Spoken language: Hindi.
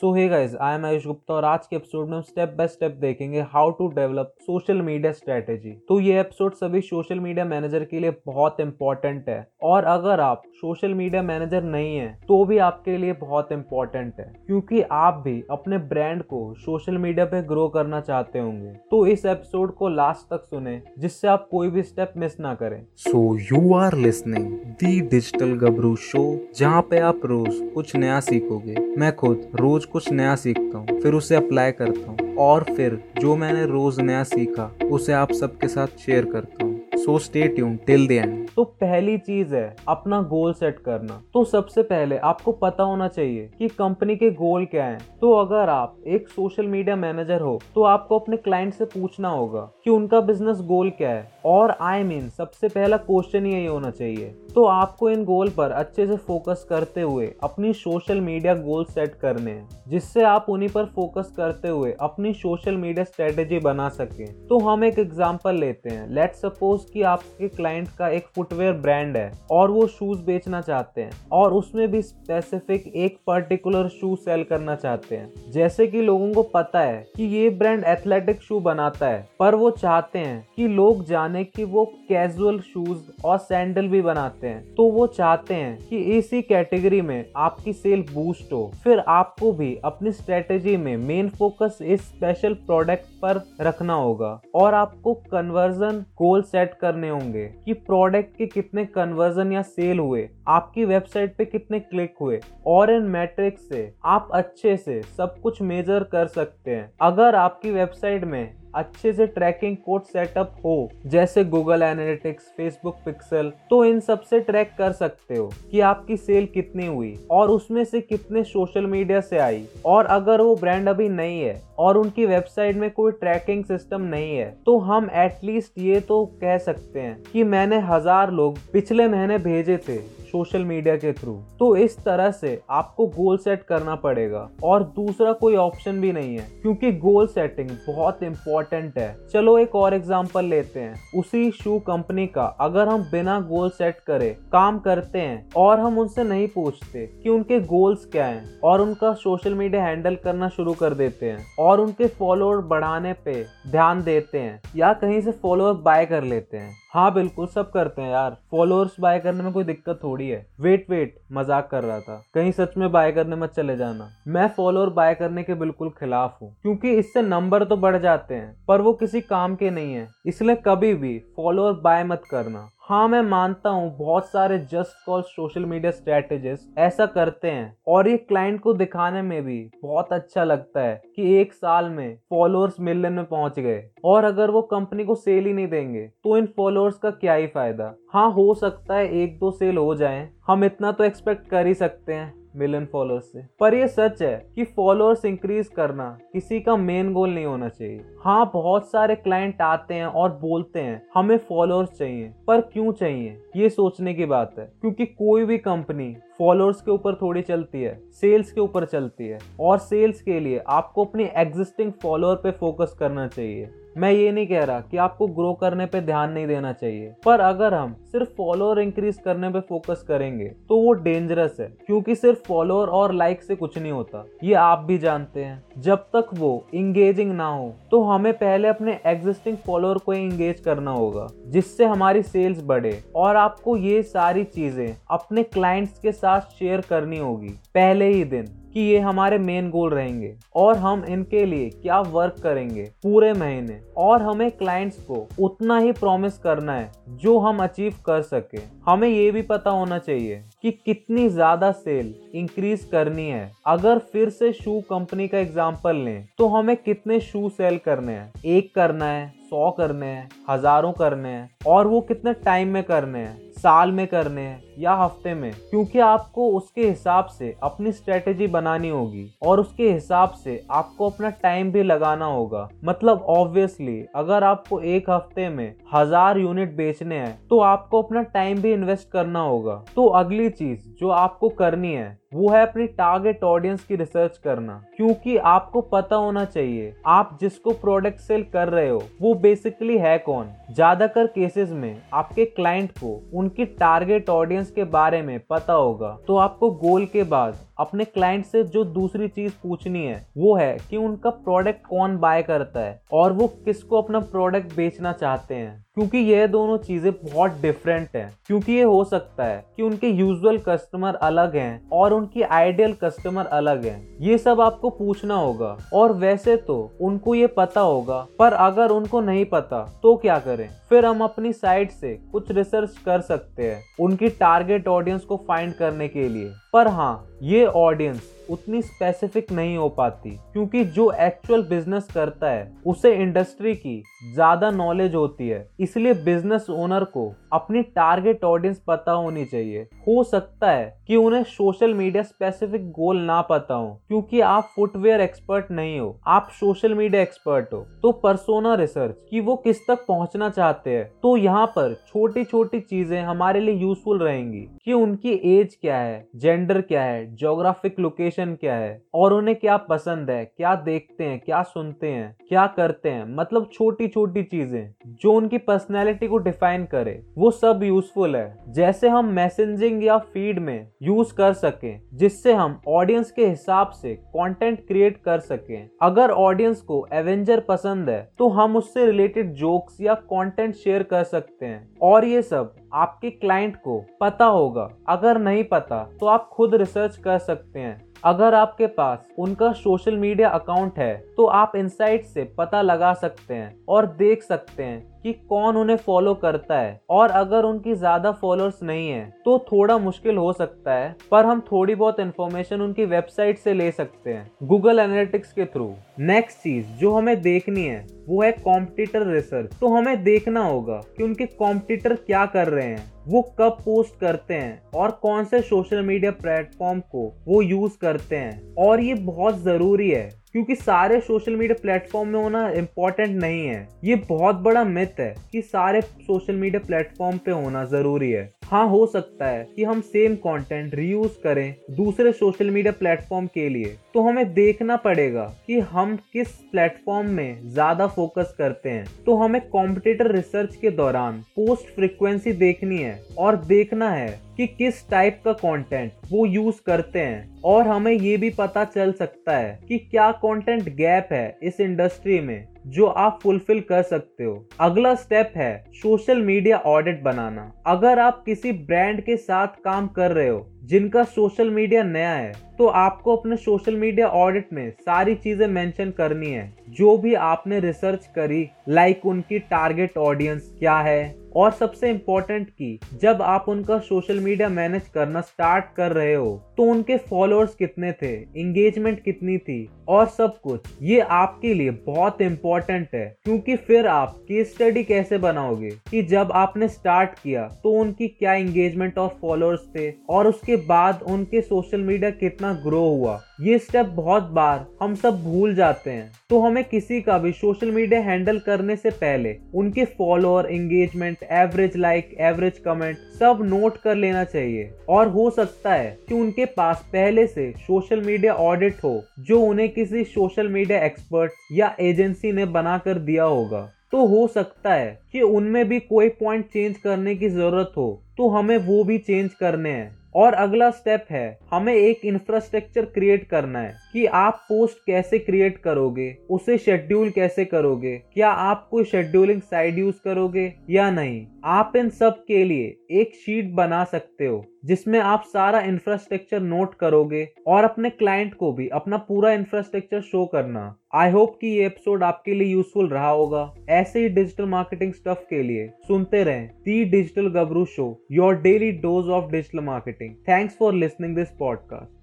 So hey guys I am Ayush Gupta और आज के एपिसोड में हम स्टेप बाय स्टेप देखेंगे how to develop social media strategy तो ये एपिसोड सभी सोशल मीडिया मैनेजर के लिए बहुत इंपॉर्टेंट है। और अगर आप सोशल मीडिया मैनेजर नहीं है तो भी आपके लिए बहुत इंपॉर्टेंट है। क्योंकि आप भी अपने ब्रांड को सोशल मीडिया पे ग्रो करना चाहते होंगे। तो इस एपिसोड को लास्ट तक सुने, जिससे आप कोई भी स्टेप मिस ना करें। So you are listening the digital Gabru show जहाँ पे आप रोज कुछ नया सीखोगे। मैं खुद रोज कुछ नया सीखता हूँ, फिर उसे अप्लाई करता हूँ और फिर जो मैंने रोज नया सीखा, उसे आप सबके साथ शेयर करता हूँ। So stay tune till the end तो पहली चीज़ है अपना गोल सेट करना। तो सबसे पहले आपको पता होना चाहिए कि कंपनी के गोल क्या हैं। तो अगर आप एक सोशल मीडिया मैनेजर हो तो आपको अपने क्लाइंट से पूछना होगा कि उनका बिज़नेस गोल क्या है। और आई I मीन mean, सबसे पहला क्वेश्चन यही होना चाहिए। तो आपको इन गोल पर अच्छे से फोकस करते हुए अपनी सोशल मीडिया गोल सेट करने हैं जिससे आप उन्हीं पर फोकस करते हुए अपनी सोशल मीडिया स्ट्रेटेजी बना सकें। तो हम एक एग्जांपल लेते हैं। लेट सपोज़ कि आपके क्लाइंट का एक फुटवेयर ब्रांड है और वो शूज़ बेचना चाहते हैं और उसमें भी स्पेसिफिक एक पर्टिकुलर शू सेल करना चाहते हैं। जैसे कि लोगों को पता है कि ये ब्रांड एथलेटिक शू बनाता है, पर वो चाहते हैं कि लोग जाने कि वो कैजुअल शूज़ और सैंडल भी बनाते हैं। तो वो चाहते हैं कि इसी कैटेगरी में आपकी सेल बूस्ट हो। फिर आपको भी अपनी स्ट्रेटेजी में मेन फोकस इस स्पेशल प्रोडक्ट पर रखना होगा और आपको कन्वर्जन गोल सेट करने होंगे कि प्रोडक्ट के कितने कन्वर्जन या सेल हुए, आपकी वेबसाइट पे कितने क्लिक हुए और इन मैट्रिक्स से आप अच्छे से सब कुछ मेजर कर सकते हैं। अगर आपकी वेबसाइट में अच्छे से ट्रैकिंग कोड सेटअप हो, जैसे गूगल एनालिटिक्स फेसबुक पिक्सल तो इन सबसे ट्रैक कर सकते हो कि आपकी सेल कितनी हुई और उसमें से कितने सोशल मीडिया से आई। और अगर वो ब्रांड अभी नहीं है और उनकी वेबसाइट में कोई ट्रैकिंग सिस्टम नहीं है तो हम एटलीस्ट ये तो कह सकते हैं कि मैंने हज़ार लोग पिछले महीने भेजे थे सोशल मीडिया के थ्रू तो इस तरह से आपको गोल सेट करना पड़ेगा। और दूसरा कोई ऑप्शन भी नहीं है, क्योंकि गोल सेटिंग बहुत इंपॉर्टेंट है। चलो एक और एग्जांपल लेते हैं। उसी शू कंपनी का, अगर हम बिना गोल सेट करे काम करते हैं, और हम उनसे नहीं पूछते कि उनके गोल्स क्या हैं, और उनका सोशल मीडिया हैंडल करना शुरू कर देते हैं, और उनके फॉलोअर बढ़ाने पे ध्यान देते हैं, या कहीं से फॉलोअर बाय कर लेते हैं हाँ बिल्कुल, सब करते हैं यार। फॉलोअर्स बाय करने में कोई दिक्कत थोड़ी है। वेट वेट मज़ाक कर रहा था। कहीं सच में बाय करने मत चले जाना। मैं फॉलोअर बाय करने के बिल्कुल खिलाफ हूँ, क्योंकि इससे नंबर तो बढ़ जाते हैं, पर वो किसी काम के नहीं है। इसलिए कभी भी फॉलोअर बाय मत करना। हाँ मैं मानता हूँ, बहुत सारे just call social media strategist ऐसा करते हैं। और ये क्लाइंट को दिखाने में भी बहुत अच्छा लगता है कि एक साल में फॉलोअर्स मिलियन में पहुँच गए। और अगर वो कंपनी को सेल ही नहीं देंगे तो इन फॉलोअर्स का क्या ही फ़ायदा? हाँ हो सकता है एक दो सेल हो जाए। हम इतना तो एक्सपेक्ट कर ही सकते हैं। मिलियन फॉलोअर्स से। पर ये सच है कि फॉलोअर्स इंक्रीज करना किसी का मेन गोल नहीं होना चाहिए। हाँ बहुत सारे क्लाइंट आते हैं और बोलते हैं, हमें फॉलोअर्स चाहिए। पर क्यों चाहिए? ये सोचने की बात है, क्योंकि कोई भी कंपनी फॉलोअर्स के ऊपर थोड़ी चलती है सेल्स के ऊपर चलती है। और सेल्स के लिए आपको अपनी एग्जिस्टिंग फॉलोअर पे फोकस करना चाहिए। मैं ये नहीं कह रहा कि आपको ग्रो करने पे ध्यान नहीं देना चाहिए। पर अगर हम सिर्फ़ फॉलोअर इंक्रीज करने पे फोकस करेंगे तो वो डेंजरस है, क्योंकि सिर्फ़ फॉलोअर और लाइक से कुछ नहीं होता। ये आप भी जानते हैं। जब तक वो इंगेजिंग ना हो तो हमें पहले अपने एग्जिस्टिंग फॉलोअर को इंगेज करना होगा, जिससे हमारी सेल्स बढ़े। और आपको ये सारी चीज़ें अपने क्लाइंट्स के साथ शेयर करनी होगी, पहले ही दिन। कि ये हमारे मेन गोल रहेंगे और हम इनके लिए क्या वर्क करेंगे पूरे महीने। और हमें क्लाइंट्स को उतना ही प्रॉमिस करना है जो हम अचीव कर सके। हमें ये भी पता होना चाहिए कि कितनी ज़्यादा सेल इंक्रीज करनी है। अगर फिर से शू कंपनी का एग्जांपल लें तो हमें कितने शू सेल करने हैं? एक करना है, सौ करने हैं, हज़ारों करने हैं और वो कितने टाइम में करने हैं? साल में करने हैं या हफ़्ते में, क्योंकि आपको उसके हिसाब से अपनी स्ट्रेटेजी बनानी होगी और उसके हिसाब से आपको अपना टाइम भी लगाना होगा। मतलब ऑब्वियसली अगर आपको एक हफ़्ते में हज़ार यूनिट बेचने हैं तो आपको अपना टाइम भी इन्वेस्ट करना होगा। तो अगली चीज़ जो आपको करनी है वो है अपनी टारगेट ऑडियंस की रिसर्च करना, क्योंकि आपको पता होना चाहिए, आप जिसको प्रोडक्ट सेल कर रहे हो, वो बेसिकली है कौन? ज़्यादातर केसेस में आपके क्लाइंट को उनकी टारगेट ऑडियंस के बारे में पता होगा। तो आपको गोल के बाद अपने क्लाइंट से जो दूसरी चीज़ पूछनी है, वो है कि उनका प्रोडक्ट कौन बाय करता है और वो किसको अपना प्रोडक्ट बेचना चाहते हैं। क्योंकि ये दोनों चीज़ें बहुत डिफरेंट हैं। क्योंकि ये हो सकता है कि उनके यूजुअल कस्टमर अलग हैं और उनकी आइडियल कस्टमर अलग हैं। ये सब आपको पूछना होगा। और वैसे तो उनको ये पता होगा, पर अगर उनको नहीं पता तो क्या करें? फिर हम अपनी साइट से कुछ रिसर्च कर सकते हैं उनकी टारगेट ऑडियंस को फाइंड करने के लिए। पर हाँ ये ऑडियंस उतनी स्पेसिफिक नहीं हो पाती। क्योंकि जो एक्चुअल बिज़नेस करता है, उसे इंडस्ट्री की ज़्यादा नॉलेज होती है। इसलिए बिज़नेस ओनर को अपनी टारगेट ऑडियंस पता होनी चाहिए। हो सकता है कि उन्हें सोशल मीडिया स्पेसिफिक गोल ना पता हो, क्योंकि आप फुटवेयर एक्सपर्ट नहीं हो। आप सोशल मीडिया एक्सपर्ट हो। तो परसोना रिसर्च कि वो किस तक पहुँचना चाहते हैं। तो यहाँ पर छोटी छोटी चीज़ें हमारे लिए यूजफुल रहेंगी कि उनकी एज क्या है जेंडर क्या है जोग्राफिक लोकेशन क्या है? और उन्हें क्या पसंद है? क्या देखते हैं? क्या सुनते हैं? क्या करते हैं? मतलब छोटी छोटी चीज़ें जो उनकी पर्सनैलिटी को डिफाइन करे। वो सब यूजफुल है। जैसे हम मैसेजिंग या फ़ीड में यूज़ कर सके, जिससे हम ऑडियंस के हिसाब से कंटेंट क्रिएट कर सके। अगर ऑडियंस को एवेंजर पसंद है तो हम उससे रिलेटेड जोक्स या कंटेंट शेयर कर सकते हैं। और ये सब आपके क्लाइंट को पता होगा। अगर नहीं पता तो आप खुद रिसर्च कर सकते हैं। अगर आपके पास उनका सोशल मीडिया अकाउंट है तो आप इनसाइट से पता लगा सकते हैं और देख सकते हैं कि कौन उन्हें फॉलो करता है। और अगर उनकी ज़्यादा फॉलोअर्स नहीं है तो थोड़ा मुश्किल हो सकता है, पर हम थोड़ी बहुत इंफॉर्मेशन उनकी वेबसाइट से ले सकते हैं गूगल एनालिटिक्स के थ्रू नेक्स्ट चीज़ जो हमें देखनी है, वो है कॉम्पिटिटर रिसर्च तो हमें देखना होगा कि उनके कॉम्पिटिटर क्या कर रहे हैं। वो कब पोस्ट करते हैं और कौन से सोशल मीडिया प्लेटफॉर्म को वो यूज़ करते हैं। और ये बहुत ज़रूरी है, क्योंकि सारे सोशल मीडिया प्लेटफॉर्म में होना इम्पोर्टेंट नहीं है। ये बहुत बड़ा मिथ है कि सारे सोशल मीडिया प्लेटफॉर्म पे होना ज़रूरी है। हाँ हो सकता है कि हम सेम कंटेंट रीयूज करें दूसरे सोशल मीडिया प्लेटफॉर्म के लिए। तो हमें देखना पड़ेगा कि हम किस प्लेटफॉर्म में ज़्यादा फोकस करते हैं। तो हमें कॉम्पिटिटर रिसर्च के दौरान पोस्ट फ्रिक्वेंसी देखनी है और देखना है कि किस टाइप का कंटेंट वो यूज़ करते हैं। और हमें ये भी पता चल सकता है कि क्या कंटेंट गैप है इस इंडस्ट्री में जो आप फुलफिल कर सकते हो। अगला स्टेप है सोशल मीडिया ऑडिट बनाना। अगर आप किसी ब्रांड के साथ काम कर रहे हो जिनका सोशल मीडिया नया है तो आपको अपने सोशल मीडिया ऑडिट में सारी चीज़ें मेंशन करनी है। जो भी आपने रिसर्च करी लाइक उनकी टारगेट ऑडियंस क्या है? और सबसे इम्पोर्टेंट की, जब आप उनका सोशल मीडिया मैनेज करना स्टार्ट कर रहे हो तो उनके फॉलोअर्स कितने थे इंगेजमेंट कितनी थी, और सब कुछ, ये आपके लिए बहुत इम्पोर्टेंट है। क्योंकि फिर आप केस स्टडी कैसे बनाओगे? कि जब आपने स्टार्ट किया तो उनकी क्या इंगेजमेंट और फॉलोअर्स थे, और उसके बाद उनके सोशल मीडिया कितना ग्रो हुआ? ये स्टेप बहुत बार हम सब भूल जाते हैं। तो हमें किसी का भी सोशल मीडिया हैंडल करने से पहले उनके follower engagement average like average comment सब नोट कर लेना चाहिए। और हो सकता है कि उनके पास पहले से सोशल मीडिया ऑडिट हो, जो उन्हें किसी सोशल मीडिया एक्सपर्ट या एजेंसी ने बना कर दिया होगा। तो हो सकता है कि उनमें भी कोई पॉइंट चेंज करने की ज़रूरत हो तो हमें वो भी चेंज करने हैं। और अगला स्टेप है, हमें एक इंफ्रास्ट्रक्चर क्रिएट करना है कि आप पोस्ट कैसे क्रिएट करोगे, उसे शेड्यूल कैसे करोगे, क्या आप कोई शेड्यूलिंग साइड यूज़ करोगे या नहीं। आप इन सब के लिए एक शीट बना सकते हो। जिसमें आप सारा इंफ्रास्ट्रक्चर नोट करोगे और अपने क्लाइंट को भी, अपना पूरा इंफ्रास्ट्रक्चर शो करना। आई होप कि ये एपिसोड आपके लिए यूजफुल रहा होगा। ऐसे ही डिजिटल मार्केटिंग स्टफ़ के लिए सुनते रहें the digital Gabru show your daily dose of digital marketing thanks for listening this podcast